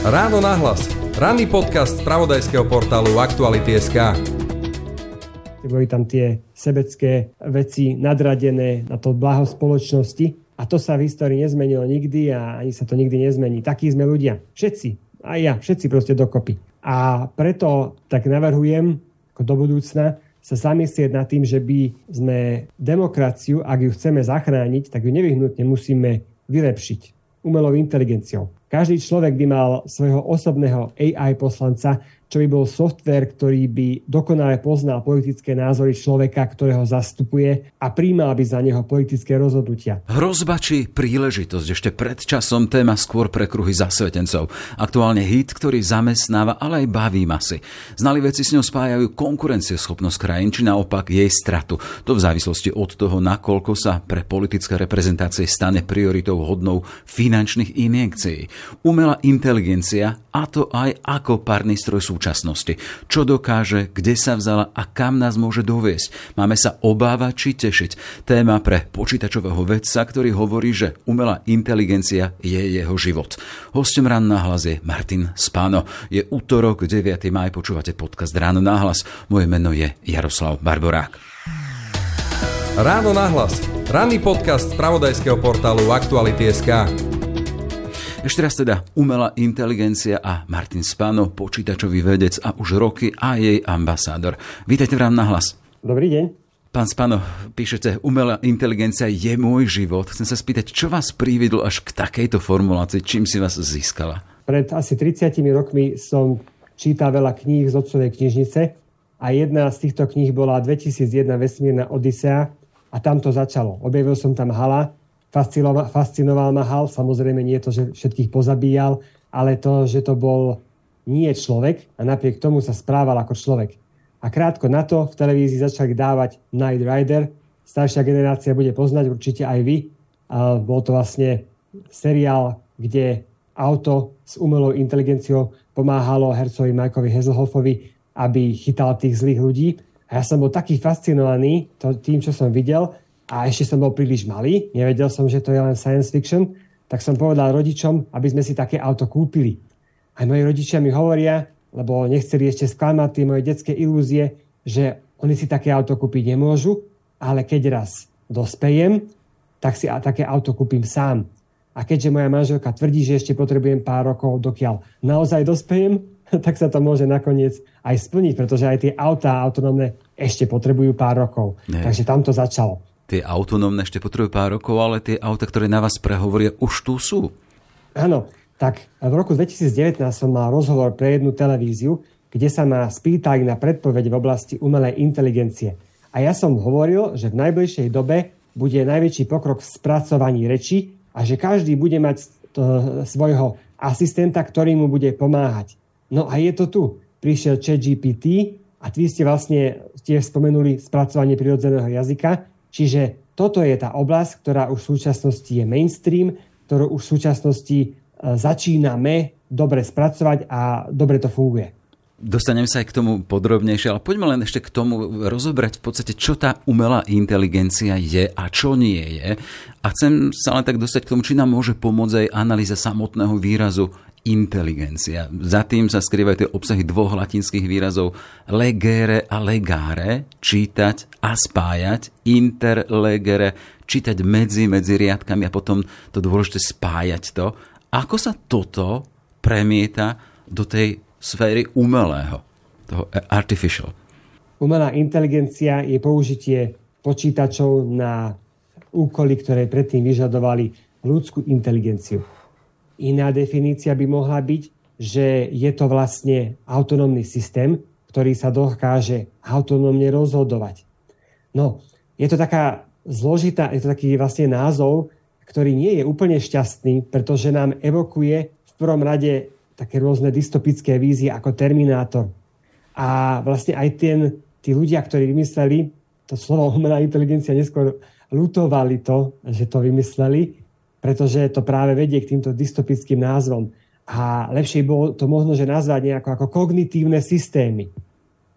Ráno nahlas. Ranný podcast z pravodajského portálu Aktuality.sk Boli tam tie sebecké veci nadradené na to blaho spoločnosti a to sa v histórii nezmenilo nikdy a ani sa to nikdy nezmení. Takí sme ľudia. Všetci. Aj ja. Všetci proste dokopy. A preto tak navrhujem ako do budúcna sa zamyslieť nad tým, že by sme demokraciu, ak ju chceme zachrániť, tak ju nevyhnutne musíme vylepšiť umelou inteligenciou. Každý človek by mal svojho osobného AI poslanca, čo by bol software, ktorý by dokonale poznal politické názory človeka, ktorého zastupuje a príjmal by za neho politické rozhodnutia. Hrozba či príležitosť ešte pred časom téma skôr pre kruhy zasvetencov. Aktuálne hit, ktorý zamestnáva, ale aj baví masy. Znali veci s ňou spájajú konkurencieschopnosť krajín, či naopak jej stratu. To v závislosti od toho, nakoľko sa pre politické reprezentácie stane prioritou hodnou finančných injekcií. Umelá inteligencia, a to aj ako párny stroj sú súčasnosti. Čo dokáže, kde sa vzala a kam nás môže doviesť. Máme sa obávať či tešiť. Téma pre počítačového vedca, ktorý hovorí, že umelá inteligencia je jeho život. Hostom Rán na hlas je Martin Spano. Je útorok, 9. maj, počúvate podcast Ráno na hlas. Moje meno je Jaroslav Barborák. Ráno na hlas. Ranný podcast z pravodajského portálu Aktuality.sk. Ešte raz teda umelá inteligencia a Martin Spano, počítačový vedec a už roky a jej ambasádor. Vítajte v rám na hlas. Dobrý deň. Pán Spano, píšete, umelá inteligencia je môj život. Chcem sa spýtať, čo vás prividlo až k takejto formulácii? Čím si vás získala? Pred asi 30 rokmi som čítal veľa kníh z otcovej knižnice a jedna z týchto kníh bola 2001 Vesmírna Odisea a tam to začalo. Objavil som tam Hala, fascinoval, fascinoval ma Hal. Samozrejme nie to, že všetkých pozabíjal, ale to, že to bol nie človek a napriek tomu sa správal ako človek. A krátko na to v televízii začali dávať Night Rider. Staršia generácia bude poznať určite aj vy. A bol to vlastne seriál, kde auto s umelou inteligenciou pomáhalo hercovi Mikeovi Hazelhoffovi, aby chytal tých zlých ľudí. A ja som bol taký fascinovaný tým, čo som videl, a ešte som bol príliš malý, nevedel som, že to je len science fiction, tak som povedal rodičom, aby sme si také auto kúpili. Aj moji rodičia mi hovoria, lebo nechceli ešte sklamať tie moje detské ilúzie, že oni si také auto kúpiť nemôžu, ale keď raz dospejem, tak si také auto kúpim sám. A keďže moja manželka tvrdí, že ešte potrebujem pár rokov, dokiaľ naozaj dospejem, tak sa to môže nakoniec aj splniť, pretože aj tie autá autonómne ešte potrebujú pár rokov. Nie. Takže tam to začalo tie autonómne ešte potrebujú pár rokov, ale tie auta, ktoré na vás prehovoria, už tu sú. Áno, tak v roku 2019 som mal rozhovor pre jednu televíziu, kde sa ma spýtali na predpoveď v oblasti umelej inteligencie. A ja som hovoril, že v najbližšej dobe bude najväčší pokrok v spracovaní reči a že každý bude mať to, svojho asistenta, ktorý mu bude pomáhať. No a je to tu. Prišiel ChatGPT a vy ste vlastne tiež spomenuli spracovanie prirodzeného jazyka Čiže toto je tá oblasť, ktorá už v súčasnosti je mainstream, ktorú už v súčasnosti e, začíname dobre spracovať a dobre to funguje. Dostanem sa aj k tomu podrobnejšie, ale poďme len ešte k tomu rozobrať v podstate, čo tá umelá inteligencia je a čo nie je. A chcem sa len tak dostať k tomu, či nám môže pomôcť aj analýza samotného výrazu inteligencia. Za tým sa skrývajú tie obsahy dvoch latinských výrazov legere a legare, čítať a spájať, interlegere, čítať medzi, medzi riadkami a potom to dôležité spájať to. Ako sa toto premieta do tej sféry umelého, toho artificial? Umelá inteligencia je použitie počítačov na úkoly, ktoré predtým vyžadovali ľudskú inteligenciu. Iná definícia by mohla byť, že je to vlastne autonómny systém, ktorý sa dokáže autonómne rozhodovať. No, je to taká zložitá, je to taký vlastne názov, ktorý nie je úplne šťastný, pretože nám evokuje v prvom rade také rôzne dystopické vízie ako Terminátor. A vlastne aj ten, tí ľudia, ktorí vymysleli to slovo umelá inteligencia, neskôr lutovali to, že to vymysleli, pretože to práve vedie k týmto dystopickým názvom. A lepšie bolo to možno, že nazvať nejako ako kognitívne systémy.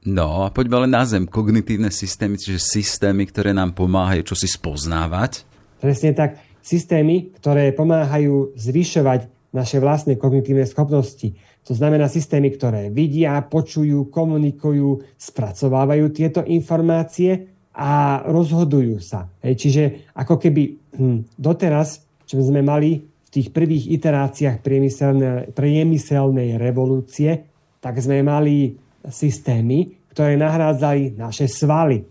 No a poďme ale na zem. Kognitívne systémy, čiže systémy, ktoré nám pomáhajú čo si spoznávať. Presne tak. Systémy, ktoré pomáhajú zvyšovať naše vlastné kognitívne schopnosti. To znamená systémy, ktoré vidia, počujú, komunikujú, spracovávajú tieto informácie a rozhodujú sa. Čiže ako keby hm, doteraz, čo sme mali v tých prvých iteráciách priemyselnej, priemyselnej revolúcie, tak sme mali systémy, ktoré nahrádzali naše svaly.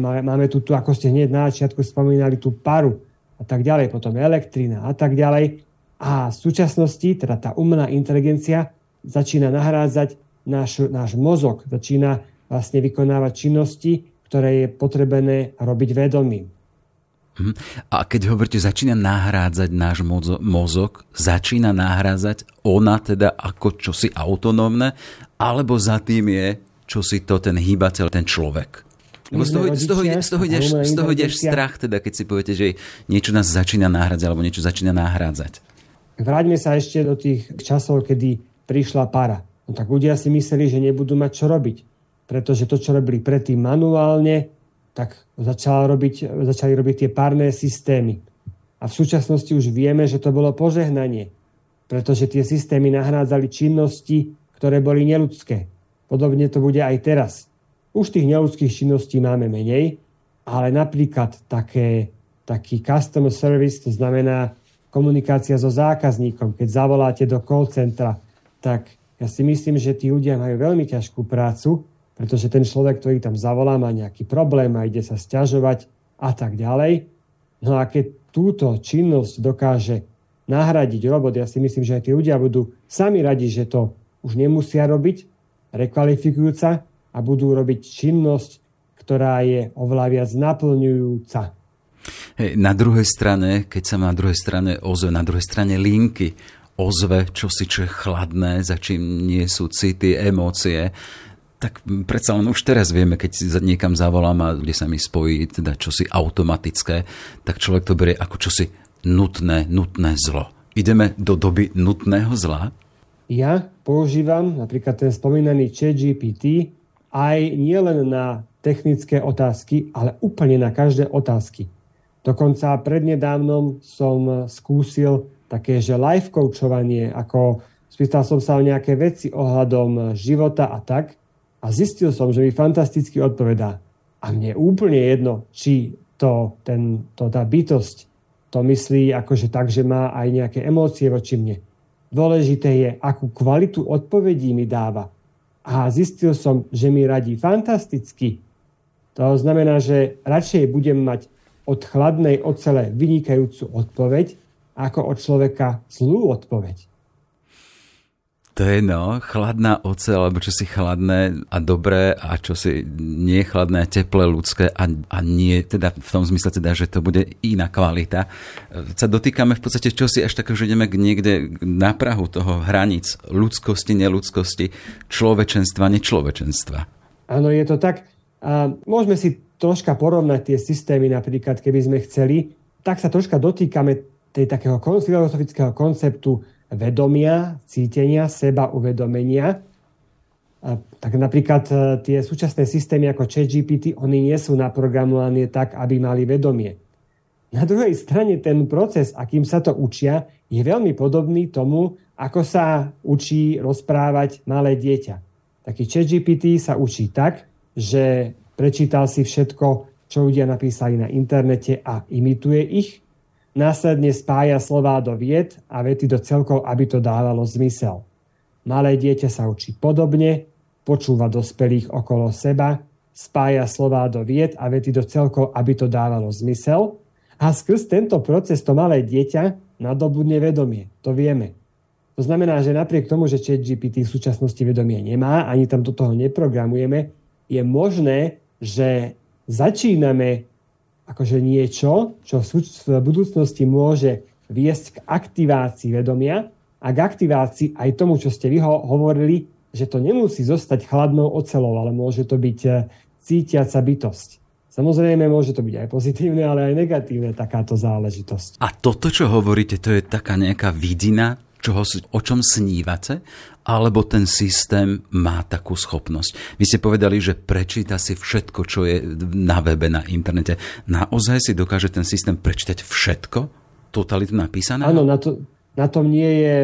Máme tu, tu, ako ste hneď na začiatku spomínali, tú paru a tak ďalej, potom elektrina a tak ďalej. A v súčasnosti, teda tá umelá inteligencia začína nahrádzať náš, náš mozog, začína vlastne vykonávať činnosti, ktoré je potrebené robiť vedomím. Mhm. A keď hovoríte, začína nahrádzať náš mozog, začína nahrádzať ona teda ako čosi autonómne, alebo za tým je čosi to ten hýbateľ, ten človek? Lebo z toho, z toho, z toho, ideš, z toho ideš strach, teda, keď si poviete, že niečo nás začína nahrádzať, alebo niečo začína nahrádzať. Vráťme sa ešte do tých časov, kedy prišla para. No tak ľudia si mysleli, že nebudú mať čo robiť. Pretože to, čo robili predtým manuálne, tak začali robiť, začali robiť tie párne systémy. A v súčasnosti už vieme, že to bolo požehnanie. Pretože tie systémy nahrádzali činnosti, ktoré boli neludské. Podobne to bude aj teraz. Už tých neludských činností máme menej, ale napríklad také, taký customer service, to znamená komunikácia so zákazníkom, keď zavoláte do call centra, tak ja si myslím, že tí ľudia majú veľmi ťažkú prácu, pretože ten človek, ktorý tam zavolá, má nejaký problém a ide sa stiažovať a tak ďalej. No a keď túto činnosť dokáže nahradiť robot, ja si myslím, že aj tí ľudia budú sami radi, že to už nemusia robiť, rekvalifikujúca a budú robiť činnosť, ktorá je oveľa viac naplňujúca. Hej, na druhej strane, keď sa na druhej strane ozve, na druhej strane linky ozve čosi, čo je chladné, za čím nie sú city, emócie, tak predsa len už teraz vieme, keď si niekam zavolám a kde sa mi spojí teda čosi automatické, tak človek to berie ako čosi nutné, nutné zlo. Ideme do doby nutného zla? Ja používam napríklad ten spomínaný chat GPT aj nielen na technické otázky, ale úplne na každé otázky. Dokonca prednedávnom som skúsil také, že life coachovanie, ako spýtal som sa o nejaké veci ohľadom života a tak a zistil som, že mi fantasticky odpovedá. A mne je úplne jedno, či to, ten, to tá bytosť to myslí akože tak, že má aj nejaké emócie voči mne. Dôležité je, akú kvalitu odpovedí mi dáva. A zistil som, že mi radí fantasticky. To znamená, že radšej budem mať od chladnej ocele vynikajúcu odpoveď, ako od človeka zlú odpoveď. To je no, chladná oceľ, alebo čo si chladné a dobré a čo si nie chladné a teplé ľudské a, a nie, teda v tom zmysle teda, že to bude iná kvalita. Sa dotýkame v podstate čo si až také, že ideme niekde na Prahu toho hranic ľudskosti, neludskosti, človečenstva, nečlovečenstva. Áno, je to tak. A môžeme si troška porovnať tie systémy, napríklad keby sme chceli, tak sa troška dotýkame tej takého filozofického konceptu vedomia, cítenia, seba uvedomenia. Tak napríklad e, tie súčasné systémy ako ChatGPT, oni nie sú naprogramované tak, aby mali vedomie. Na druhej strane ten proces, akým sa to učia, je veľmi podobný tomu, ako sa učí rozprávať malé dieťa. Taký ChatGPT sa učí tak, že prečítal si všetko, čo ľudia napísali na internete a imituje ich. Následne spája slová do vied a vety do celkov, aby to dávalo zmysel. Malé dieťa sa učí podobne, počúva dospelých okolo seba, spája slová do vied a vety do celkov, aby to dávalo zmysel a skrz tento proces to malé dieťa nadobudne vedomie. To vieme. To znamená, že napriek tomu, že ChatGPT v súčasnosti vedomie nemá, ani tam do toho neprogramujeme, je možné že začíname akože niečo, čo v budúcnosti môže viesť k aktivácii vedomia a k aktivácii aj tomu, čo ste vy hovorili, že to nemusí zostať chladnou ocelou, ale môže to byť e, cítiaca bytosť. Samozrejme, môže to byť aj pozitívne, ale aj negatívne takáto záležitosť. A toto, čo hovoríte, to je taká nejaká vidina čoho, o čom snívate, alebo ten systém má takú schopnosť. Vy ste povedali, že prečíta si všetko, čo je na webe, na internete. Naozaj si dokáže ten systém prečítať všetko? Totalitu napísané? Áno, na, to, na tom nie je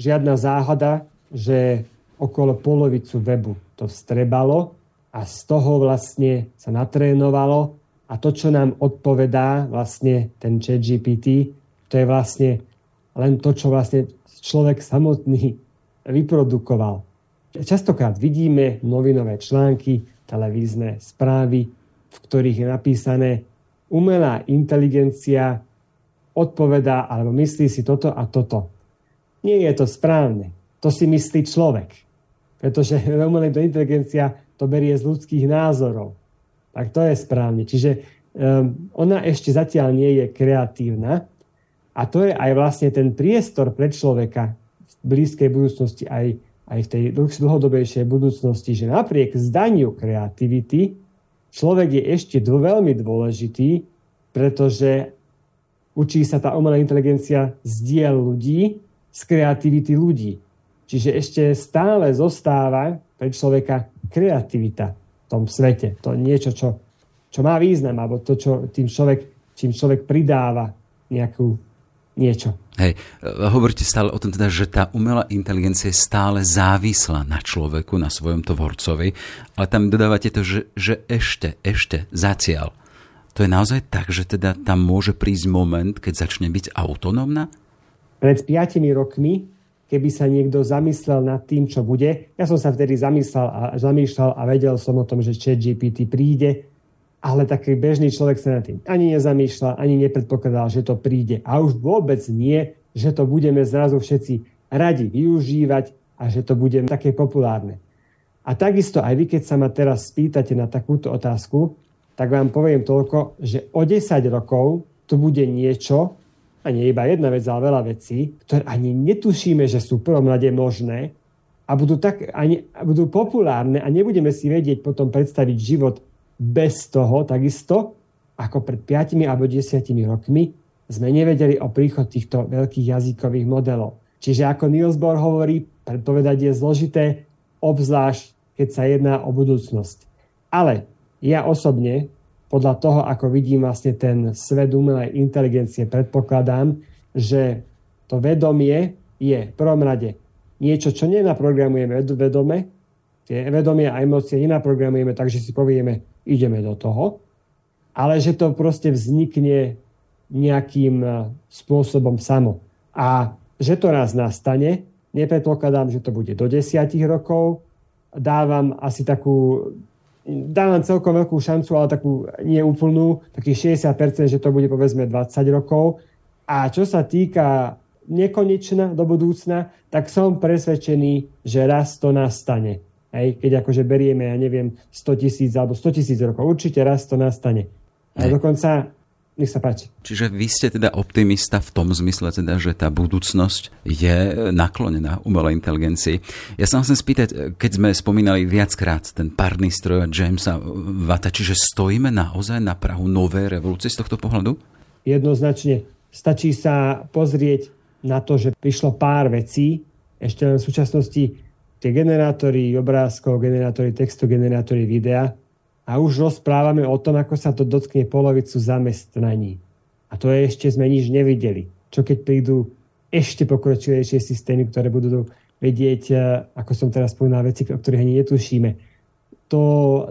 žiadna záhada, že okolo polovicu webu to vstrebalo a z toho vlastne sa natrénovalo a to, čo nám odpovedá vlastne ten chat GPT, to je vlastne len to, čo vlastne človek samotný vyprodukoval. Častokrát vidíme novinové články, televízne správy, v ktorých je napísané umelá inteligencia odpovedá alebo myslí si toto a toto. Nie je to správne. To si myslí človek. Pretože umelá inteligencia to berie z ľudských názorov. Tak to je správne. Čiže um, ona ešte zatiaľ nie je kreatívna a to je aj vlastne ten priestor pre človeka blízkej budúcnosti aj, aj v tej dlhodobejšej budúcnosti, že napriek zdaniu kreativity človek je ešte veľmi dôležitý, pretože učí sa tá umelá inteligencia z diel ľudí, z kreativity ľudí. Čiže ešte stále zostáva pre človeka kreativita v tom svete. To niečo, čo, čo má význam, alebo to, čo tým človek, čím človek pridáva nejakú niečo. Hej, hovoríte stále o tom teda, že tá umelá inteligencia je stále závislá na človeku, na svojom tvorcovi, ale tam dodávate to, že, že ešte, ešte, zaciaľ. To je naozaj tak, že teda tam môže prísť moment, keď začne byť autonómna? Pred 5 rokmi, keby sa niekto zamyslel nad tým, čo bude, ja som sa vtedy zamyslel a zamýšľal a vedel som o tom, že ChatGPT príde, ale taký bežný človek sa nad tým ani nezamýšľa, ani nepredpokladal, že to príde. A už vôbec nie, že to budeme zrazu všetci radi využívať a že to bude také populárne. A takisto aj vy, keď sa ma teraz spýtate na takúto otázku, tak vám poviem toľko, že o 10 rokov to bude niečo, a nie iba jedna vec, ale veľa vecí, ktoré ani netušíme, že sú prvom rade možné a budú, tak, ani, budú populárne a nebudeme si vedieť potom predstaviť život bez toho takisto, ako pred 5 alebo 10 rokmi, sme nevedeli o príchod týchto veľkých jazykových modelov. Čiže ako Niels Bohr hovorí, predpovedať je zložité, obzvlášť keď sa jedná o budúcnosť. Ale ja osobne, podľa toho, ako vidím vlastne ten svet umelej inteligencie, predpokladám, že to vedomie je v prvom rade niečo, čo nenaprogramujeme vedome, tie vedomie a emócie nenaprogramujeme, takže si povieme, ideme do toho, ale že to proste vznikne nejakým e, spôsobom samo. A že to raz nastane, nepredpokladám, že to bude do desiatich rokov, dávam asi takú, dávam celkom veľkú šancu, ale takú nie úplnú, takých 60%, že to bude povedzme 20 rokov. A čo sa týka nekonečna do budúcna, tak som presvedčený, že raz to nastane. Hej, keď akože berieme, ja neviem, 100 tisíc alebo 100 tisíc rokov. Určite raz to nastane. A dokonca, nech sa páči. Čiže vy ste teda optimista v tom zmysle, teda, že tá budúcnosť je naklonená umelej inteligencii. Ja sa chcem spýtať, keď sme spomínali viackrát ten párny stroj Jamesa Vata, čiže stojíme naozaj na prahu novej revolúcie z tohto pohľadu? Jednoznačne. Stačí sa pozrieť na to, že prišlo pár vecí, ešte len v súčasnosti tie generátory obrázkov, generátory textu, generátory videa a už rozprávame o tom, ako sa to dotkne polovicu zamestnaní. A to je ešte sme nič nevideli. Čo keď prídu ešte pokročilejšie systémy, ktoré budú vedieť, e, ako som teraz spomínal, veci, o ktorých ani netušíme. To,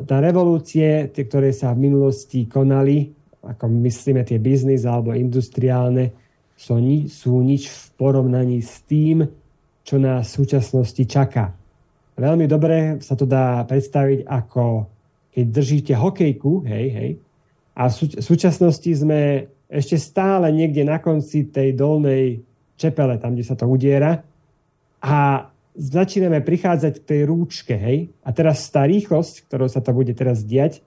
tá revolúcie, tie, ktoré sa v minulosti konali, ako myslíme tie biznis alebo industriálne, sú, ni, sú nič v porovnaní s tým, čo nás v súčasnosti čaká. Veľmi dobre sa to dá predstaviť ako keď držíte hokejku, hej, hej, a v súčasnosti sme ešte stále niekde na konci tej dolnej čepele, tam, kde sa to udiera a začíname prichádzať k tej rúčke, hej, a teraz tá rýchlosť, ktorou sa to bude teraz diať,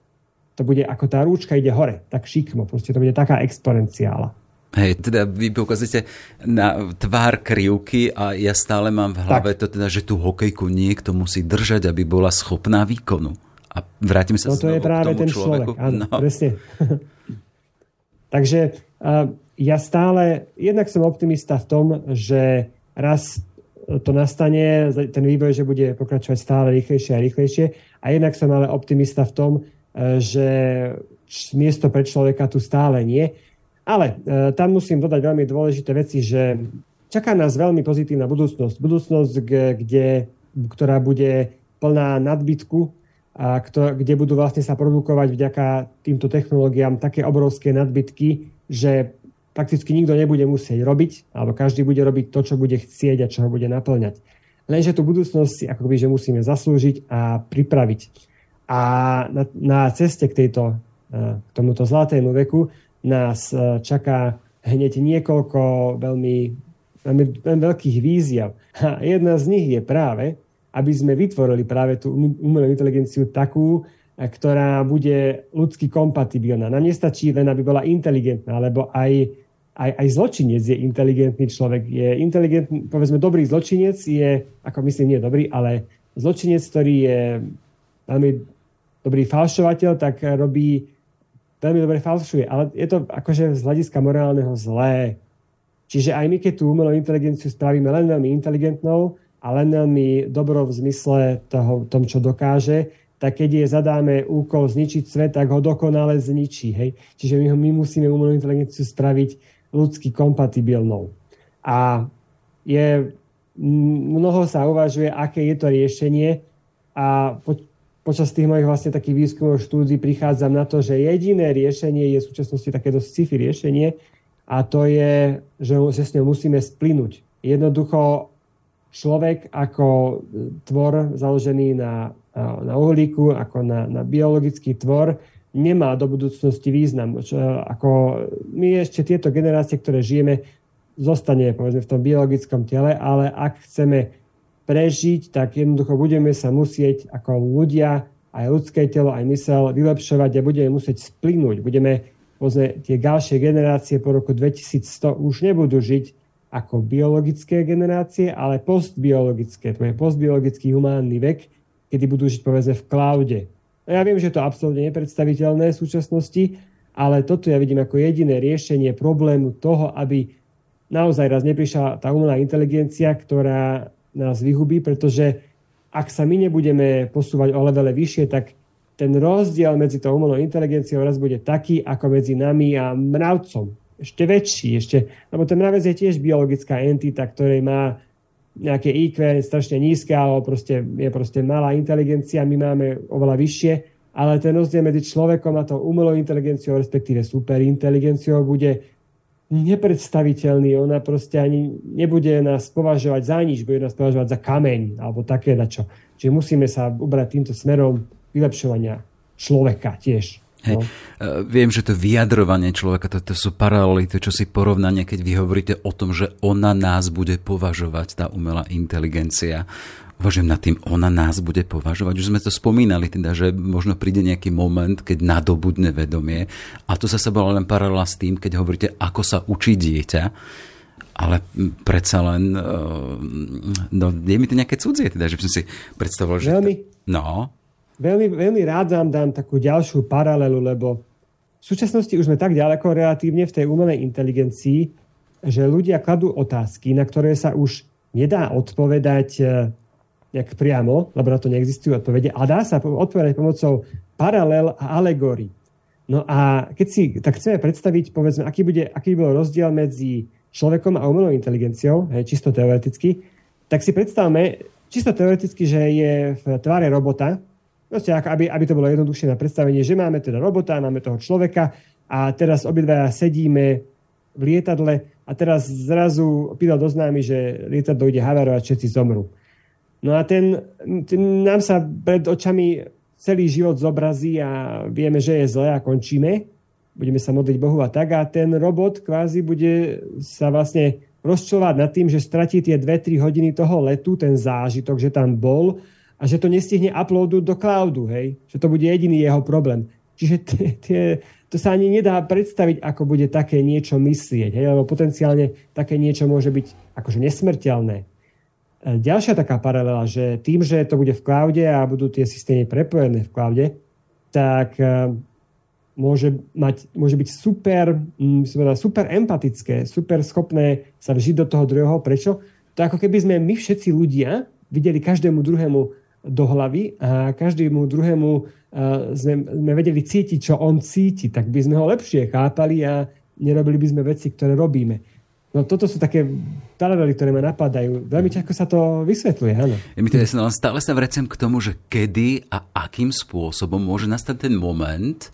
to bude ako tá rúčka ide hore, tak šikmo, proste to bude taká exponenciála. Hej, teda vy poukazujete na tvár krivky a ja stále mám v hlave tak. to teda, že tú hokejku niekto musí držať, aby bola schopná výkonu. A vrátim sa no, to je práve ten človeku. človek, áno, no. presne. Takže ja stále, jednak som optimista v tom, že raz to nastane, ten vývoj, že bude pokračovať stále rýchlejšie a rýchlejšie. A jednak som ale optimista v tom, že miesto pre človeka tu stále nie ale e, tam musím dodať veľmi dôležité veci, že čaká nás veľmi pozitívna budúcnosť. Budúcnosť, kde, ktorá bude plná nadbytku, a kto, kde budú vlastne sa produkovať vďaka týmto technológiám také obrovské nadbytky, že prakticky nikto nebude musieť robiť, alebo každý bude robiť to, čo bude chcieť a čo ho bude naplňať. Lenže tú budúcnosť si akoby, že musíme zaslúžiť a pripraviť. A na, na ceste k, tejto, e, k tomuto zlatému veku nás e, čaká hneď niekoľko veľmi, veľmi veľkých víziev. A jedna z nich je práve aby sme vytvorili práve tú umelú inteligenciu takú, eh, ktorá bude ľudsky kompatibilná. Nám nestačí len, aby bola inteligentná, lebo aj, aj, aj zločinec je inteligentný človek. Je inteligentný, povedzme, dobrý zločinec je, ako myslím, nie dobrý, ale zločinec, ktorý je veľmi dobrý falšovateľ, tak robí veľmi dobre falšuje. Ale je to akože z hľadiska morálneho zlé. Čiže aj my, keď tú umelú inteligenciu spravíme len veľmi inteligentnou, a len veľmi dobro v zmysle toho, tom, čo dokáže, tak keď je zadáme úkol zničiť svet, tak ho dokonale zničí. Hej? Čiže my, my musíme umelú inteligenciu spraviť ľudsky kompatibilnou. A je, mnoho sa uvažuje, aké je to riešenie a po, počas tých mojich vlastne takých výskumov štúdí prichádzam na to, že jediné riešenie je v súčasnosti také dosť sci-fi riešenie a to je, že, že s ňou musíme splynúť. Jednoducho človek ako tvor založený na, na uhlíku, ako na, na biologický tvor, nemá do budúcnosti význam. Čo, ako my ešte tieto generácie, ktoré žijeme, zostane povedzme v tom biologickom tele, ale ak chceme prežiť, tak jednoducho budeme sa musieť ako ľudia, aj ľudské telo, aj mysel vylepšovať a budeme musieť splynúť. Budeme, povedzme, tie ďalšie generácie po roku 2100 už nebudú žiť ako biologické generácie, ale postbiologické. To je postbiologický humánny vek, kedy budú žiť povedzme v cloude. No ja viem, že to je absolútne nepredstaviteľné v súčasnosti, ale toto ja vidím ako jediné riešenie problému toho, aby naozaj raz neprišla tá umelá inteligencia, ktorá nás vyhubí, pretože ak sa my nebudeme posúvať o levele vyššie, tak ten rozdiel medzi tou umelou inteligenciou raz bude taký, ako medzi nami a mravcom. Ešte väčší, ešte, lebo ten mravec je tiež biologická entita, ktorej má nejaké IQ strašne nízke, alebo proste, je proste malá inteligencia, my máme oveľa vyššie, ale ten rozdiel medzi človekom a tou umelou inteligenciou, respektíve superinteligenciou, bude nepredstaviteľný. Ona proste ani nebude nás považovať za nič, bude nás považovať za kameň alebo také čo. Čiže musíme sa ubrať týmto smerom vylepšovania človeka tiež. Hej. No. E, viem, že to vyjadrovanie človeka, to, to sú paralely, to čo si porovnanie, keď vy hovoríte o tom, že ona nás bude považovať, tá umelá inteligencia. Uvažujem nad tým, ona nás bude považovať. Už sme to spomínali, teda, že možno príde nejaký moment, keď nadobudne vedomie. A to zase bola len paralela s tým, keď hovoríte, ako sa učí dieťa. Ale predsa len, e, no, je mi to nejaké cudzie, teda, že by som si predstavoval, že... Veľmi. No, veľmi, veľmi rád vám dám takú ďalšiu paralelu, lebo v súčasnosti už sme tak ďaleko relatívne v tej umelej inteligencii, že ľudia kladú otázky, na ktoré sa už nedá odpovedať e, nejak priamo, lebo na to neexistujú odpovede, a dá sa odpovedať pomocou paralel a alegórií. No a keď si tak chceme predstaviť, povedzme, aký, bude, aký bol rozdiel medzi človekom a umelou inteligenciou, hej, čisto teoreticky, tak si predstavme čisto teoreticky, že je v tváre robota, Proste, aby, aby to bolo jednoduchšie na predstavenie, že máme teda robota, máme toho človeka a teraz obidvaja sedíme v lietadle a teraz zrazu pilot oznámi, že lietadlo ide havarovať, všetci zomru. No a ten, ten nám sa pred očami celý život zobrazí a vieme, že je zle a končíme. Budeme sa modliť Bohu a tak. A ten robot kvázi bude sa vlastne rozčovať nad tým, že stratí tie 2-3 hodiny toho letu, ten zážitok, že tam bol a že to nestihne uploadu do cloudu, hej? Že to bude jediný jeho problém. Čiže tie, tie, to sa ani nedá predstaviť, ako bude také niečo myslieť, hej? lebo potenciálne také niečo môže byť akože nesmrteľné. E, ďalšia taká paralela, že tým, že to bude v cloude a budú tie systémy prepojené v cloude, tak e, môže, mať, môže byť super, mm, super empatické, super schopné sa vžiť do toho druhého. Prečo? To ako keby sme my všetci ľudia videli každému druhému do hlavy a každému druhému sme, sme vedeli cítiť, čo on cíti, tak by sme ho lepšie chápali a nerobili by sme veci, ktoré robíme. No toto sú také paralely, ktoré ma napadajú. Veľmi ťažko sa to vysvetľuje, áno. To jasné, len stále sa vrecem k tomu, že kedy a akým spôsobom môže nastať ten moment,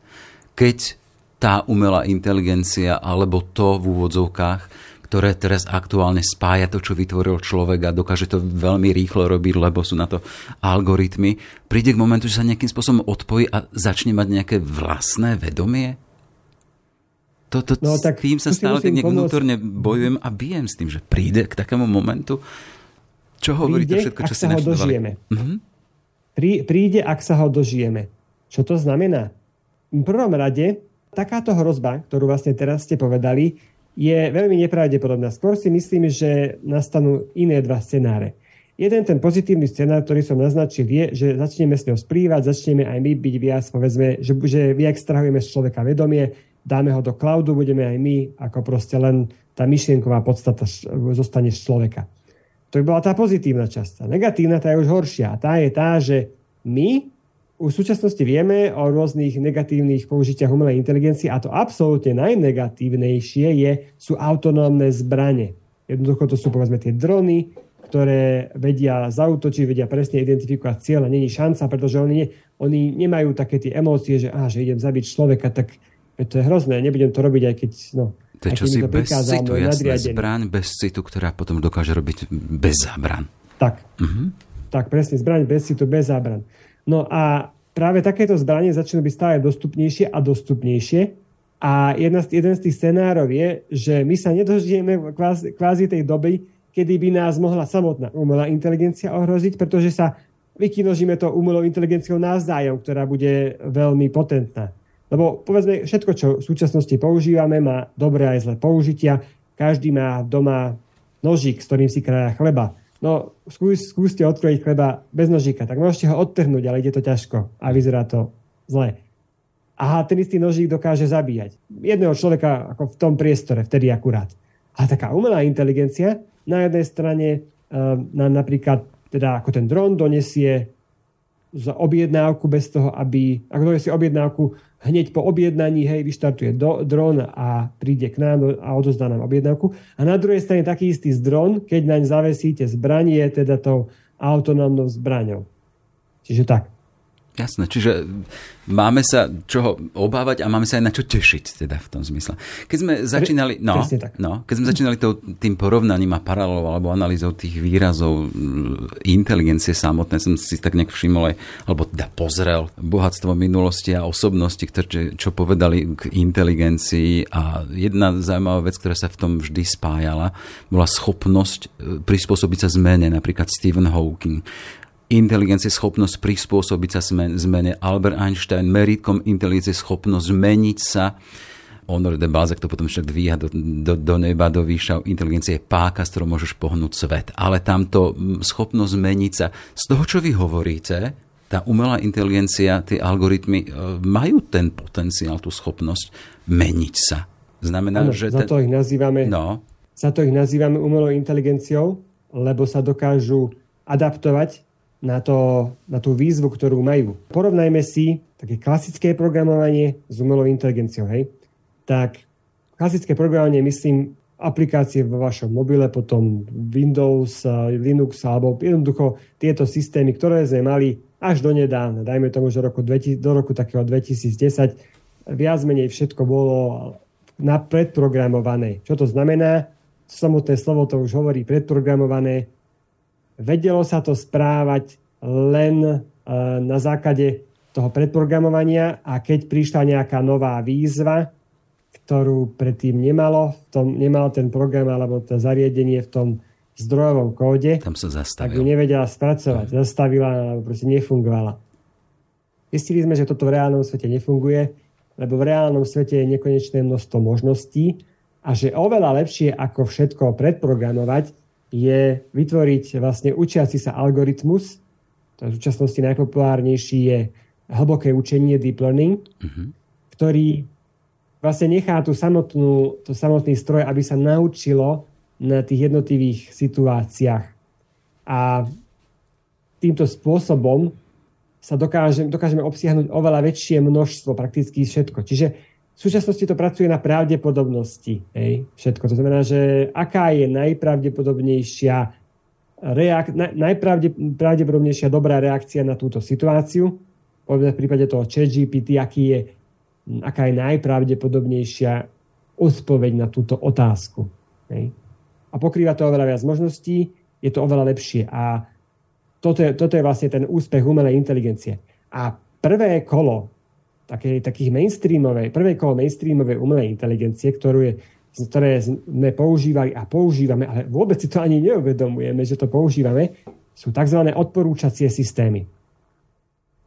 keď tá umelá inteligencia alebo to v úvodzovkách, ktoré teraz aktuálne spája to, čo vytvoril človek a dokáže to veľmi rýchlo robiť, lebo sú na to algoritmy, príde k momentu, že sa nejakým spôsobom odpojí a začne mať nejaké vlastné vedomie? To, to, no, tak s tým sa stále tak nejak vnútorne bojujem a bijem s tým, že príde k takému momentu. Čo hovorí príde, to všetko, čo si ho dožijeme. Uh-huh. Prí, príde, ak sa ho dožijeme. Čo to znamená? V prvom rade, takáto hrozba, ktorú vlastne teraz ste povedali, je veľmi nepravdepodobná. Skôr si myslím, že nastanú iné dva scenáre. Jeden ten pozitívny scenár, ktorý som naznačil, je, že začneme s ňou splývať, začneme aj my byť viac, povedzme, že, že vyextrahujeme z človeka vedomie, dáme ho do cloudu, budeme aj my, ako proste len tá myšlienková podstata zostane z človeka. To by bola tá pozitívna časť. Tá negatívna, tá je už horšia. Tá je tá, že my v súčasnosti vieme o rôznych negatívnych použitiach umelej inteligencie a to absolútne najnegatívnejšie je, sú autonómne zbranie. Jednoducho to sú povedzme tie drony, ktoré vedia zautočiť, vedia presne identifikovať cieľ a není šanca, pretože oni, oni nemajú také tie emócie, že, á, že idem zabiť človeka, tak to je hrozné, nebudem to robiť, aj keď... No, to je čosi bez citu, jasné, zbraň bez citu, ktorá potom dokáže robiť bez zábran. Tak, uh-huh. tak presne, zbraň bez citu, bez zábran. No a práve takéto zbranie začnú byť stále dostupnejšie a dostupnejšie. A jedna z, jeden z tých scenárov je, že my sa nedožijeme kvázi, kvázi tej doby, kedy by nás mohla samotná umelá inteligencia ohroziť, pretože sa vykinožíme to umelou inteligenciou navzájom, ktorá bude veľmi potentná. Lebo povedzme, všetko, čo v súčasnosti používame, má dobré aj zlé použitia. Každý má doma nožík, s ktorým si krája chleba. No, skús, skúste odkrojiť chleba bez nožíka, tak môžete ho odtrhnúť, ale ide to ťažko a vyzerá to zle. A ten istý nožík dokáže zabíjať. Jedného človeka ako v tom priestore, vtedy akurát. A taká umelá inteligencia na jednej strane um, nám napríklad, teda ako ten dron donesie z objednávku bez toho, aby, ako donesie objednávku hneď po objednaní, hej, vyštartuje do, dron a príde k nám a odozdá nám objednávku. A na druhej strane taký istý dron, keď naň zavesíte zbranie, teda tou autonómnou zbraňou. Čiže tak. Jasné, čiže máme sa čoho obávať a máme sa aj na čo tešiť teda v tom zmysle. Keď sme začínali, no, no, keď sme začínali to, tým porovnaním a paralelou alebo analýzou tých výrazov mm, inteligencie samotné, som si tak nejak všimol aj, alebo teda pozrel bohatstvo minulosti a osobnosti, ktoré, čo povedali k inteligencii a jedna zaujímavá vec, ktorá sa v tom vždy spájala, bola schopnosť e, prispôsobiť sa zmene, napríklad Stephen Hawking inteligencie schopnosť prispôsobiť sa zmene. Albert Einstein, meritkom inteligencie schopnosť zmeniť sa. Honor de Balzac to potom však dvíha do, do, do neba, do výša. Inteligencia je páka, s ktorou môžeš pohnúť svet. Ale tamto schopnosť zmeniť sa. Z toho, čo vy hovoríte, tá umelá inteligencia, tie algoritmy e, majú ten potenciál, tú schopnosť meniť sa. Znamená, ano, že... Za to ich nazývame, no. za to ich nazývame umelou inteligenciou, lebo sa dokážu adaptovať na, to, na tú výzvu, ktorú majú. Porovnajme si také klasické programovanie s umelou inteligenciou. Hej? Tak klasické programovanie, myslím, aplikácie vo vašom mobile, potom Windows, Linux alebo jednoducho tieto systémy, ktoré sme mali až do nedávna, dajme tomu, že roku 2000, do roku takého 2010, viac menej všetko bolo na predprogramované. Čo to znamená? Samotné slovo to už hovorí predprogramované vedelo sa to správať len e, na základe toho predprogramovania a keď prišla nejaká nová výzva, ktorú predtým nemalo, v tom, nemal ten program alebo to zariadenie v tom zdrojovom kóde, Tam sa tak ju nevedela spracovať, zastavila alebo proste nefungovala. Zistili sme, že toto v reálnom svete nefunguje, lebo v reálnom svete je nekonečné množstvo možností a že oveľa lepšie ako všetko predprogramovať, je vytvoriť vlastne učiaci sa algoritmus. To v súčasnosti najpopulárnejší je hlboké učenie deep learning, uh-huh. ktorý vlastne nechá tú samotnú, to samotný stroj, aby sa naučilo na tých jednotlivých situáciách. A týmto spôsobom sa dokážeme, dokážeme obsiahnuť oveľa väčšie množstvo, prakticky všetko. Čiže v súčasnosti to pracuje na pravdepodobnosti. Hej, všetko. To znamená, že aká je najpravdepodobnejšia reak- najpravdepodobnejšia dobrá reakcia na túto situáciu. Povedzme v prípade toho ChatGPT, aký je, aká je najpravdepodobnejšia odpoveď na túto otázku. Hej. A pokrýva to oveľa viac možností, je to oveľa lepšie. A toto je, toto je vlastne ten úspech umelej inteligencie. A prvé kolo také, takých mainstreamovej, prvé kolo mainstreamovej umelej inteligencie, ktorú je, ktoré sme používali a používame, ale vôbec si to ani neuvedomujeme, že to používame, sú tzv. odporúčacie systémy.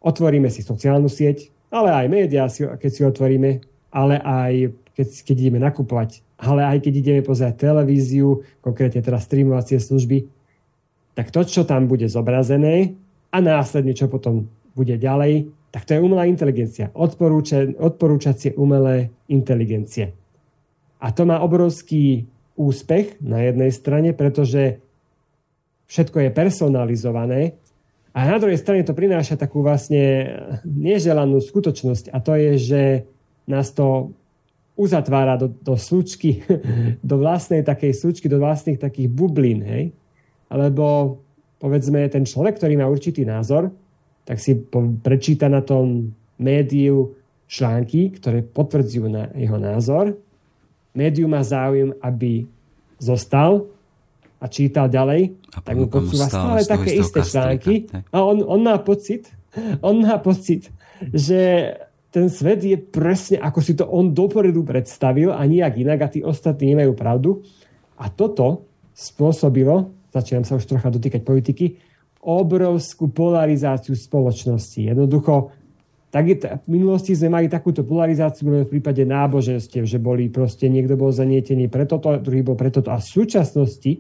Otvoríme si sociálnu sieť, ale aj médiá, keď si otvoríme, ale aj keď, keď ideme nakupovať, ale aj keď ideme pozerať televíziu, konkrétne teda streamovacie služby, tak to, čo tam bude zobrazené a následne, čo potom bude ďalej, tak to je umelá inteligencia. Odporúča, odporúčacie umelé inteligencie. A to má obrovský úspech na jednej strane, pretože všetko je personalizované a na druhej strane to prináša takú vlastne neželanú skutočnosť a to je, že nás to uzatvára do, do slučky, do vlastnej takej slučky, do vlastných takých bublín, hej? Alebo povedzme, ten človek, ktorý má určitý názor, tak si prečíta na tom médiu články, ktoré potvrdzujú na jeho názor. Médium má záujem, aby zostal a čítal ďalej, a tak mu podsúva stále také isté články. A on, on má pocit, on má pocit, že ten svet je presne, ako si to on dopredu predstavil a nijak inak a tí ostatní nemajú pravdu. A toto spôsobilo, začínam sa už trocha dotýkať politiky, obrovskú polarizáciu spoločnosti. Jednoducho, tak je, v minulosti sme mali takúto polarizáciu v prípade náboženstiev, že boli proste, niekto bol zanietený pre toto, druhý bol pre toto. A v súčasnosti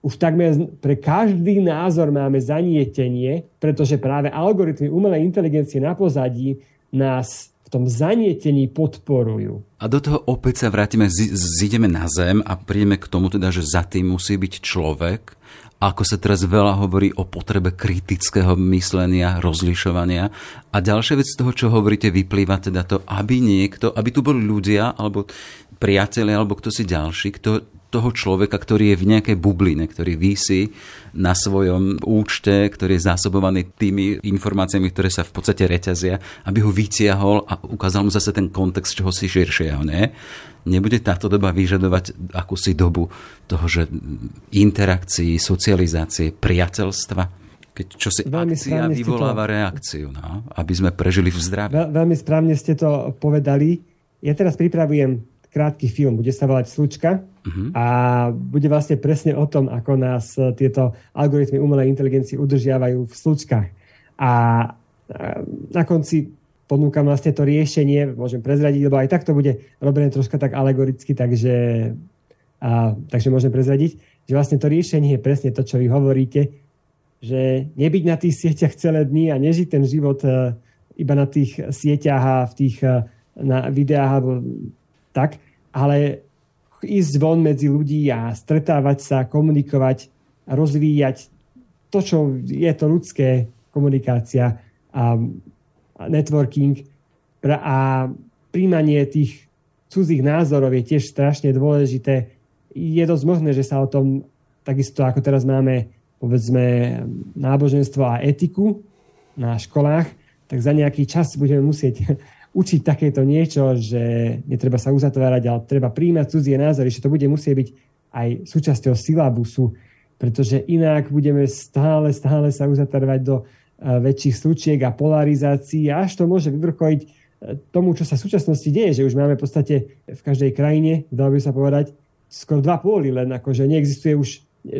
už takmer pre každý názor máme zanietenie, pretože práve algoritmy umelej inteligencie na pozadí nás v tom zanietení podporujú. A do toho opäť sa vrátime, zídeme na zem a prídeme k tomu teda, že za tým musí byť človek, ako sa teraz veľa hovorí o potrebe kritického myslenia, rozlišovania. A ďalšia vec z toho, čo hovoríte, vyplýva teda to, aby niekto, aby tu boli ľudia, alebo priatelia, alebo kto si ďalší, kto toho človeka, ktorý je v nejakej bubline, ktorý vysí na svojom účte, ktorý je zásobovaný tými informáciami, ktoré sa v podstate reťazia, aby ho vytiahol a ukázal mu zase ten kontext čoho si širšieho. Nie? Nebude táto doba vyžadovať akúsi dobu toho, že interakcií, socializácie, priateľstva? Keď čo si veľmi akcia vyvoláva to... reakciu, no, aby sme prežili v zdraví. Veľ, veľmi správne ste to povedali. Ja teraz pripravujem krátky film, bude sa volať Slučka uh-huh. a bude vlastne presne o tom, ako nás e, tieto algoritmy umelej inteligencie udržiavajú v slučkách. A na konci ponúkam vlastne to riešenie, môžem prezradiť, lebo aj tak to bude robené troška tak alegoricky, takže, a, takže môžem prezradiť, že vlastne to riešenie je presne to, čo vy hovoríte, že nebyť na tých sieťach celé dny a nežiť ten život uh, iba na tých sieťach a v tých uh, na videách alebo tak, ale ísť von medzi ľudí a stretávať sa, komunikovať rozvíjať to, čo je to ľudské komunikácia a networking a príjmanie tých cudzích názorov je tiež strašne dôležité. Je dosť možné, že sa o tom takisto ako teraz máme povedzme náboženstvo a etiku na školách, tak za nejaký čas budeme musieť učiť takéto niečo, že netreba sa uzatvárať, ale treba príjmať cudzie názory, že to bude musieť byť aj súčasťou syllabusu, pretože inak budeme stále, stále sa uzatvárať do väčších súčiek a polarizácií a až to môže vyvrchojiť uh, tomu, čo sa v súčasnosti deje, že už máme v podstate v každej krajine, dalo by sa povedať, skoro dva póly, len že neexistuje už,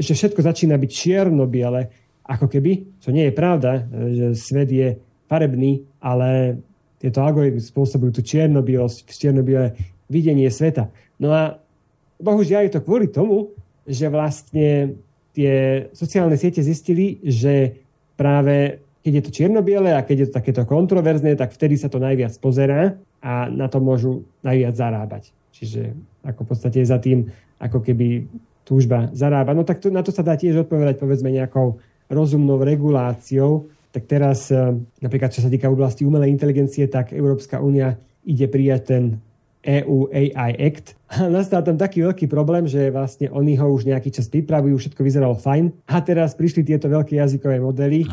že všetko začína byť čierno-biele, ako keby, čo nie je pravda, že svet je farebný, ale tieto algoritmy spôsobujú tú čiernobielosť, čiernobiele videnie sveta. No a bohužiaľ je to kvôli tomu, že vlastne tie sociálne siete zistili, že práve keď je to čiernobiele a keď je to takéto kontroverzné, tak vtedy sa to najviac pozerá a na to môžu najviac zarábať. Čiže ako v podstate za tým ako keby túžba zarábať. No tak to, na to sa dá tiež odpovedať povedzme nejakou rozumnou reguláciou, tak teraz e, napríklad čo sa týka oblasti umelej inteligencie, tak Európska únia ide prijať ten EU AI Act. Nastal tam taký veľký problém, že vlastne oni ho už nejaký čas pripravujú, všetko vyzeralo fajn. A teraz prišli tieto veľké jazykové modely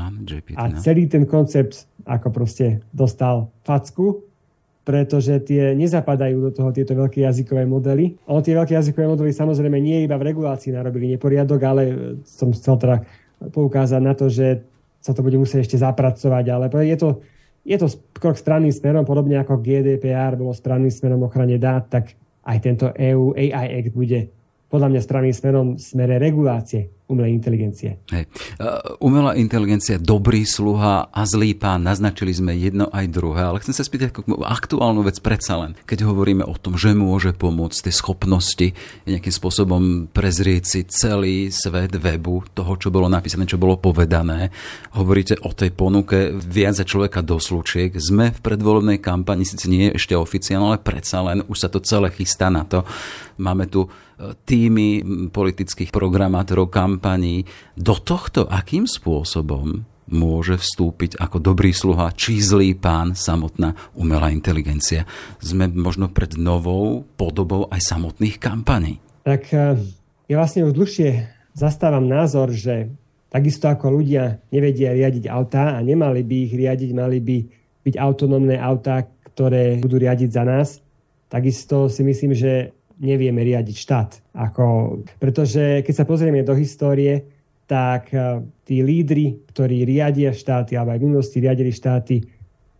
a no. celý ten koncept ako proste dostal facku, pretože tie nezapadajú do toho tieto veľké jazykové modely. Ono tie veľké jazykové modely samozrejme nie iba v regulácii narobili neporiadok, ale som chcel teda poukázať na to, že sa to bude musieť ešte zapracovať, ale je to, je to krok správnym smerom, podobne ako GDPR bolo správnym smerom ochrane dát, tak aj tento EU AI Act bude podľa mňa správnym smerom smere regulácie umelej inteligencie. Hej. Umelá inteligencia, dobrý sluha a zlý pán, naznačili sme jedno aj druhé, ale chcem sa spýtať aktuálnu vec predsa len, keď hovoríme o tom, že môže pomôcť tie schopnosti nejakým spôsobom prezrieť si celý svet webu, toho, čo bolo napísané, čo bolo povedané. Hovoríte o tej ponuke viac za človeka do slučiek. Sme v predvolebnej kampani, síce nie je ešte oficiálne, ale predsa len už sa to celé chystá na to. Máme tu e, týmy politických programátorov, kam kampaní. Do tohto akým spôsobom môže vstúpiť ako dobrý sluha či zlý pán samotná umelá inteligencia. Sme možno pred novou podobou aj samotných kampaní. Tak eh, ja vlastne už dlhšie zastávam názor, že takisto ako ľudia nevedia riadiť autá a nemali by ich riadiť, mali by byť autonómne autá, ktoré budú riadiť za nás, takisto si myslím, že nevieme riadiť štát. Ako, pretože keď sa pozrieme do histórie, tak e, tí lídry, ktorí riadia štáty, alebo aj v minulosti riadili štáty,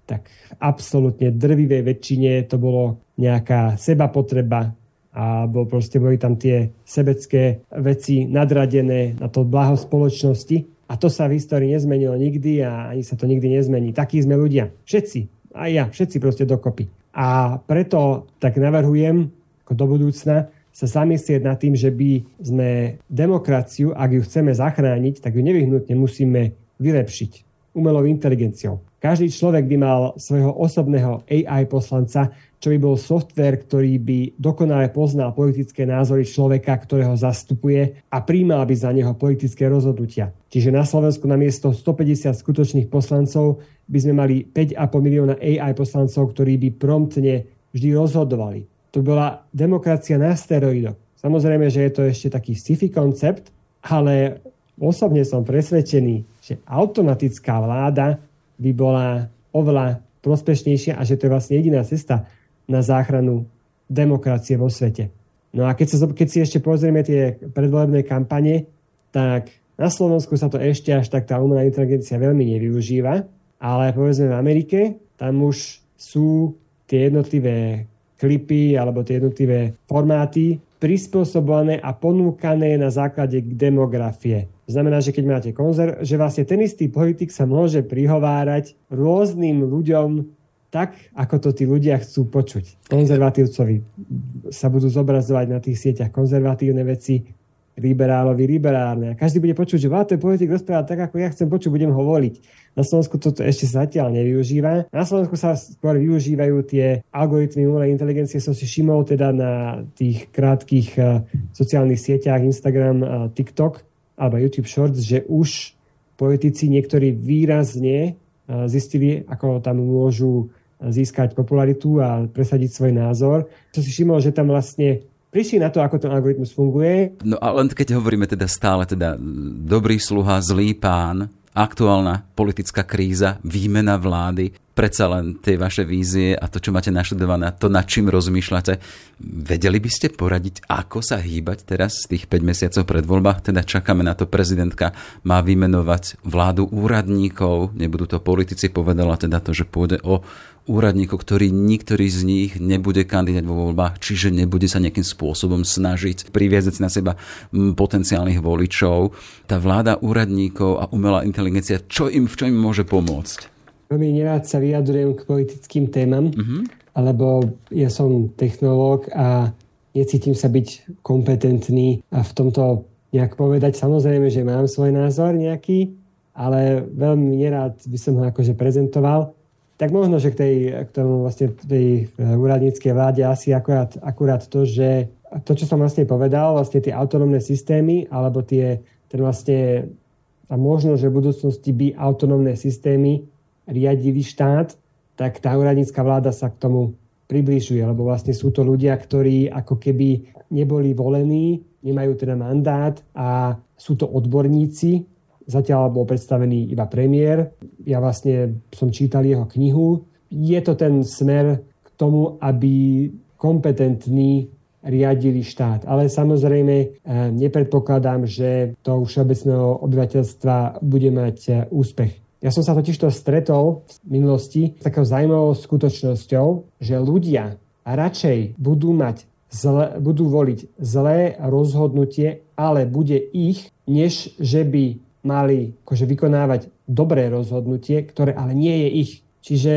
tak absolútne drvivej väčšine to bolo nejaká seba potreba, alebo proste boli tam tie sebecké veci nadradené na to blaho spoločnosti. A to sa v histórii nezmenilo nikdy a ani sa to nikdy nezmení. Takí sme ľudia. Všetci. Aj ja. Všetci proste dokopy. A preto tak navrhujem, ako do budúcna sa zamyslieť nad tým, že by sme demokraciu, ak ju chceme zachrániť, tak ju nevyhnutne musíme vylepšiť umelou inteligenciou. Každý človek by mal svojho osobného AI poslanca, čo by bol software, ktorý by dokonale poznal politické názory človeka, ktorého zastupuje a príjmal by za neho politické rozhodnutia. Čiže na Slovensku namiesto 150 skutočných poslancov by sme mali 5,5 milióna AI poslancov, ktorí by promptne vždy rozhodovali to bola demokracia na steroidoch. Samozrejme, že je to ešte taký sci-fi koncept, ale osobne som presvedčený, že automatická vláda by bola oveľa prospešnejšia a že to je vlastne jediná cesta na záchranu demokracie vo svete. No a keď, sa, keď si ešte pozrieme tie predvolebné kampane, tak na Slovensku sa to ešte až tak tá umelá inteligencia veľmi nevyužíva, ale povedzme v Amerike, tam už sú tie jednotlivé klipy alebo tie jednotlivé formáty prispôsobované a ponúkané na základe demografie. Znamená, že keď máte konzer, že vlastne ten istý politik sa môže prihovárať rôznym ľuďom tak, ako to tí ľudia chcú počuť. Konzervatívcovi sa budú zobrazovať na tých sieťach konzervatívne veci, liberálovi liberálne. A každý bude počuť, že ten politik rozpráva tak, ako ja chcem počuť, budem ho voliť. Na Slovensku toto ešte zatiaľ nevyužíva. Na Slovensku sa skôr využívajú tie algoritmy umelej inteligencie. Som si všimol teda na tých krátkých uh, sociálnych sieťach Instagram, uh, TikTok alebo YouTube Shorts, že už politici niektorí výrazne uh, zistili, ako tam môžu získať popularitu a presadiť svoj názor. Som si všimol, že tam vlastne prišli na to, ako ten algoritmus funguje. No a len keď hovoríme teda stále teda dobrý sluha, zlý pán, aktuálna politická kríza, výmena vlády, predsa len tie vaše vízie a to, čo máte našledované, to, nad čím rozmýšľate, vedeli by ste poradiť, ako sa hýbať teraz z tých 5 mesiacov pred voľbách? Teda čakáme na to, prezidentka má vymenovať vládu úradníkov, nebudú to politici, povedala teda to, že pôjde o úradníkov, ktorí niktorý z nich nebude kandidať vo voľbách, čiže nebude sa nejakým spôsobom snažiť priviazať na seba potenciálnych voličov. Tá vláda úradníkov a umelá inteligencia, čo im, v čom im môže pomôcť? Veľmi nerád sa vyjadrujem k politickým témam, uh-huh. lebo ja som technológ a necítim sa byť kompetentný a v tomto nejak povedať. Samozrejme, že mám svoj názor nejaký, ale veľmi nerád by som ho akože prezentoval. Tak možno, že k, tej, k tomu vlastne tej e, úradníckej vláde asi akurát, akurát to, že to, čo som vlastne povedal, vlastne tie autonómne systémy, alebo tie, ten vlastne a možno, že v budúcnosti by autonómne systémy riadili štát, tak tá úradnícka vláda sa k tomu približuje, lebo vlastne sú to ľudia, ktorí ako keby neboli volení, nemajú teda mandát a sú to odborníci. Zatiaľ bol predstavený iba premiér. Ja vlastne som čítal jeho knihu. Je to ten smer k tomu, aby kompetentní riadili štát. Ale samozrejme eh, nepredpokladám, že to všeobecného obyvateľstva bude mať eh, úspech. Ja som sa totiž to stretol v minulosti s takou zaujímavou skutočnosťou, že ľudia radšej budú mať zle, budú voliť zlé rozhodnutie, ale bude ich, než že by mali akože vykonávať dobré rozhodnutie, ktoré ale nie je ich. Čiže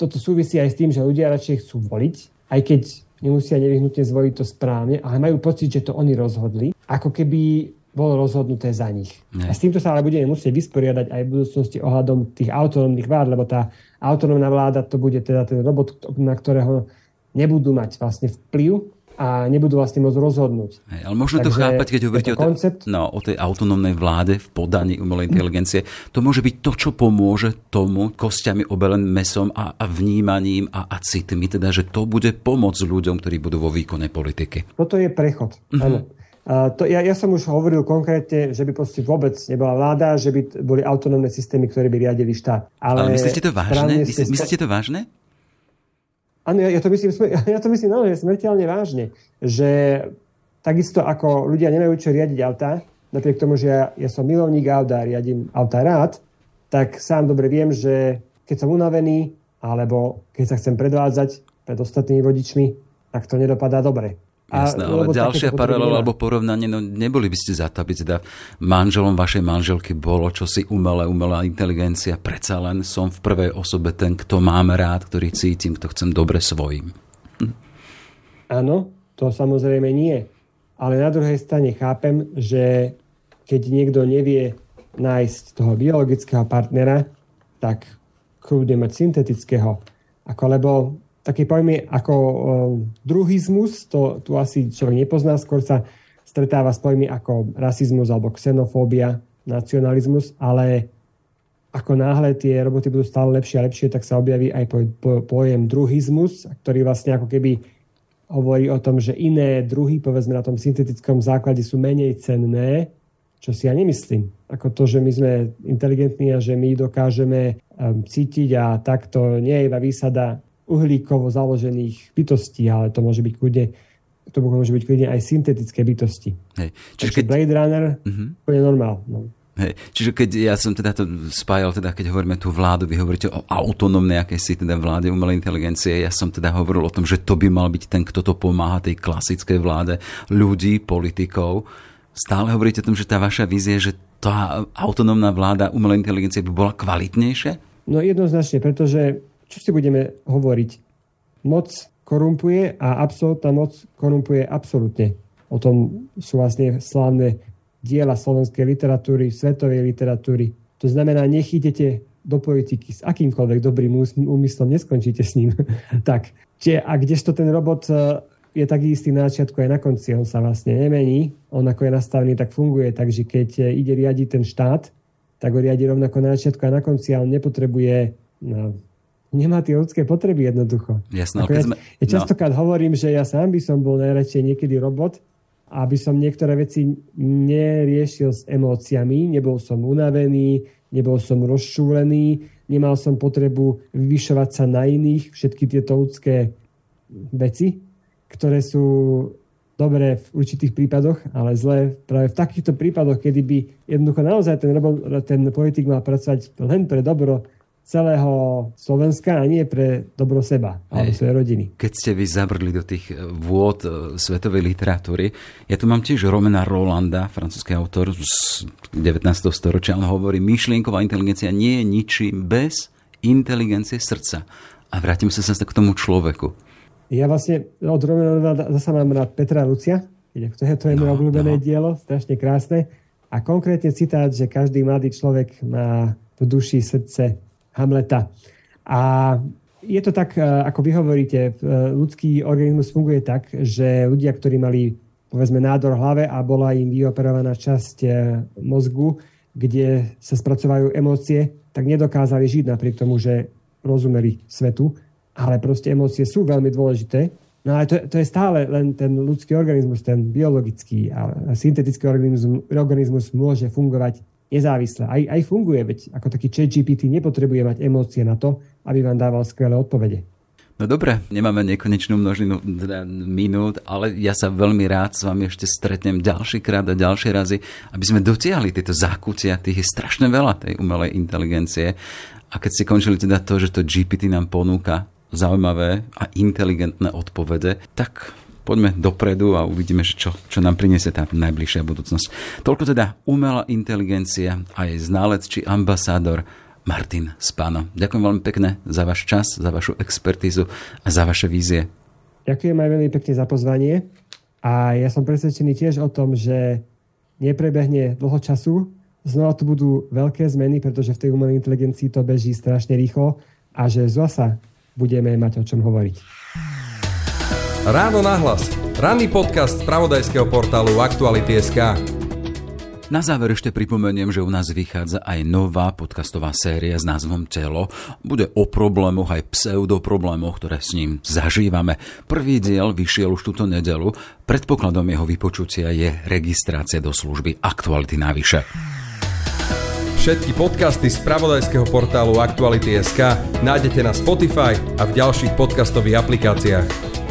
toto súvisí aj s tým, že ľudia radšej chcú voliť, aj keď nemusia nevyhnutne zvoliť to správne, ale majú pocit, že to oni rozhodli, ako keby bolo rozhodnuté za nich. Nie. A s týmto sa ale budeme musieť vysporiadať aj v budúcnosti ohľadom tých autonómnych vlád, lebo tá autonómna vláda to bude teda ten robot, na ktorého nebudú mať vlastne vplyv a nebudú vlastne môcť rozhodnúť. Hej, ale možno Takže to chápať, keď hovoríte o, koncept... no, o tej autonómnej vláde v podaní umelej inteligencie. To môže byť to, čo pomôže tomu kostiami obeleným mesom a, a vnímaním a, a citmi, teda, že to bude pomôcť ľuďom, ktorí budú vo výkone politiky. Toto je prechod. Mm-hmm. Áno. Uh, to, ja, ja som už hovoril konkrétne, že by proste vôbec nebola vláda, že by boli autonómne systémy, ktoré by riadili štát. Ale, Ale myslíte to vážne? Myslíte, myslíte to vážne? Áno, ja, ja to myslím, ja to myslím naozaj smrteľne vážne, že takisto ako ľudia nemajú čo riadiť auta, napriek tomu, že ja, ja som milovník auta a riadím auta rád, tak sám dobre viem, že keď som unavený, alebo keď sa chcem predvádzať pred ostatnými vodičmi, tak to nedopadá dobre. Jasné, ale ďalšia paralela alebo porovnanie, no neboli by ste za to, aby teda manželom vašej manželky bolo čosi umelé, umelá inteligencia. Predsa len som v prvej osobe ten, kto mám rád, ktorý cítim, kto chcem dobre svojim. Áno, to samozrejme nie. Ale na druhej strane chápem, že keď niekto nevie nájsť toho biologického partnera, tak kľudne mať syntetického. Ako, lebo také pojmy ako uh, druhizmus, to tu asi človek nepozná, skôr sa stretáva s pojmy ako rasizmus alebo xenofóbia, nacionalizmus, ale ako náhle tie roboty budú stále lepšie a lepšie, tak sa objaví aj pojem druhizmus, ktorý vlastne ako keby hovorí o tom, že iné druhy, povedzme na tom syntetickom základe, sú menej cenné, čo si ja nemyslím. Ako to, že my sme inteligentní a že my dokážeme um, cítiť a takto nie je iba výsada uhlíkovo založených bytostí, ale to môže byť kľudne to môže byť kľudne aj syntetické bytosti. Hej. Čiže keď... Blade Runner, uh-huh. je normál. No. Hej. Čiže keď ja som teda to spájal, teda keď hovoríme tú vládu, vy hovoríte o autonómnej akejsi teda vláde umelej inteligencie, ja som teda hovoril o tom, že to by mal byť ten, kto to pomáha tej klasickej vláde ľudí, politikov. Stále hovoríte o tom, že tá vaša vízia, že tá autonómna vláda umelej inteligencie by bola kvalitnejšia? No jednoznačne, pretože čo si budeme hovoriť? Moc korumpuje a absolútna moc korumpuje absolútne. O tom sú vlastne slávne diela slovenskej literatúry, svetovej literatúry. To znamená, nechytete do politiky s akýmkoľvek dobrým úmyslom, neskončíte s ním. tak, čiže, a kdežto ten robot e, je taký istý na začiatku aj na konci, on sa vlastne nemení, on ako je nastavený, tak funguje, takže keď e, ide riadiť ten štát, tak ho riadi rovnako na začiatku a na konci a on nepotrebuje no, nemá tie ľudské potreby jednoducho. Jasné, ja, sme, ja častokrát no. hovorím, že ja sám by som bol najradšej niekedy robot, aby som niektoré veci neriešil s emóciami, nebol som unavený, nebol som rozšúlený, nemal som potrebu vyvyšovať sa na iných, všetky tieto ľudské veci, ktoré sú dobré v určitých prípadoch, ale zlé práve v takýchto prípadoch, kedy by jednoducho naozaj ten, ten politik mal pracovať len pre dobro celého Slovenska a nie pre dobro seba alebo svojej rodiny. Keď ste vy zabrli do tých eh, vôd eh, svetovej literatúry, ja tu mám tiež Romena Rolanda, francúzsky autor z 19. storočia, on hovorí, myšlienková inteligencia nie je ničím bez inteligencie srdca. A vrátim sa sa k tomu človeku. Ja vlastne od Romena Rolanda zase mám rád Petra Lucia, to je, to je no, moje obľúbené no. dielo, strašne krásne. A konkrétne citát, že každý mladý človek má v duši srdce Hamleta. A je to tak, e, ako vy hovoríte, e, ľudský organizmus funguje tak, že ľudia, ktorí mali povedzme nádor v hlave a bola im vyoperovaná časť e, mozgu, kde sa spracovajú emócie, tak nedokázali žiť napriek tomu, že rozumeli svetu ale proste emócie sú veľmi dôležité. No ale to, to je stále len ten ľudský organizmus, ten biologický a syntetický organizmus, organizmus môže fungovať nezávisle. Aj, aj funguje, veď ako taký chat GPT nepotrebuje mať emócie na to, aby vám dával skvelé odpovede. No dobre, nemáme nekonečnú množinu teda minút, ale ja sa veľmi rád s vami ešte stretnem ďalší krát a ďalšie razy, aby sme dotiahli tieto zákutia, tých je strašne veľa tej umelej inteligencie. A keď ste končili teda to, že to GPT nám ponúka zaujímavé a inteligentné odpovede, tak poďme dopredu a uvidíme, čo, čo nám priniesie tá najbližšia budúcnosť. Toľko teda umelá inteligencia a jej ználec či ambasádor Martin Spano. Ďakujem veľmi pekne za váš čas, za vašu expertízu a za vaše vízie. Ďakujem aj veľmi pekne za pozvanie a ja som presvedčený tiež o tom, že neprebehne dlho času, znova tu budú veľké zmeny, pretože v tej umelej inteligencii to beží strašne rýchlo a že zasa budeme mať o čom hovoriť. Ráno nahlas. Ranný podcast z pravodajského portálu Aktuality.sk. Na záver ešte pripomeniem, že u nás vychádza aj nová podcastová séria s názvom Telo. Bude o problémoch aj pseudoproblémoch, ktoré s ním zažívame. Prvý diel vyšiel už túto nedelu. Predpokladom jeho vypočutia je registrácia do služby Aktuality navyše. Všetky podcasty z pravodajského portálu Aktuality.sk nájdete na Spotify a v ďalších podcastových aplikáciách.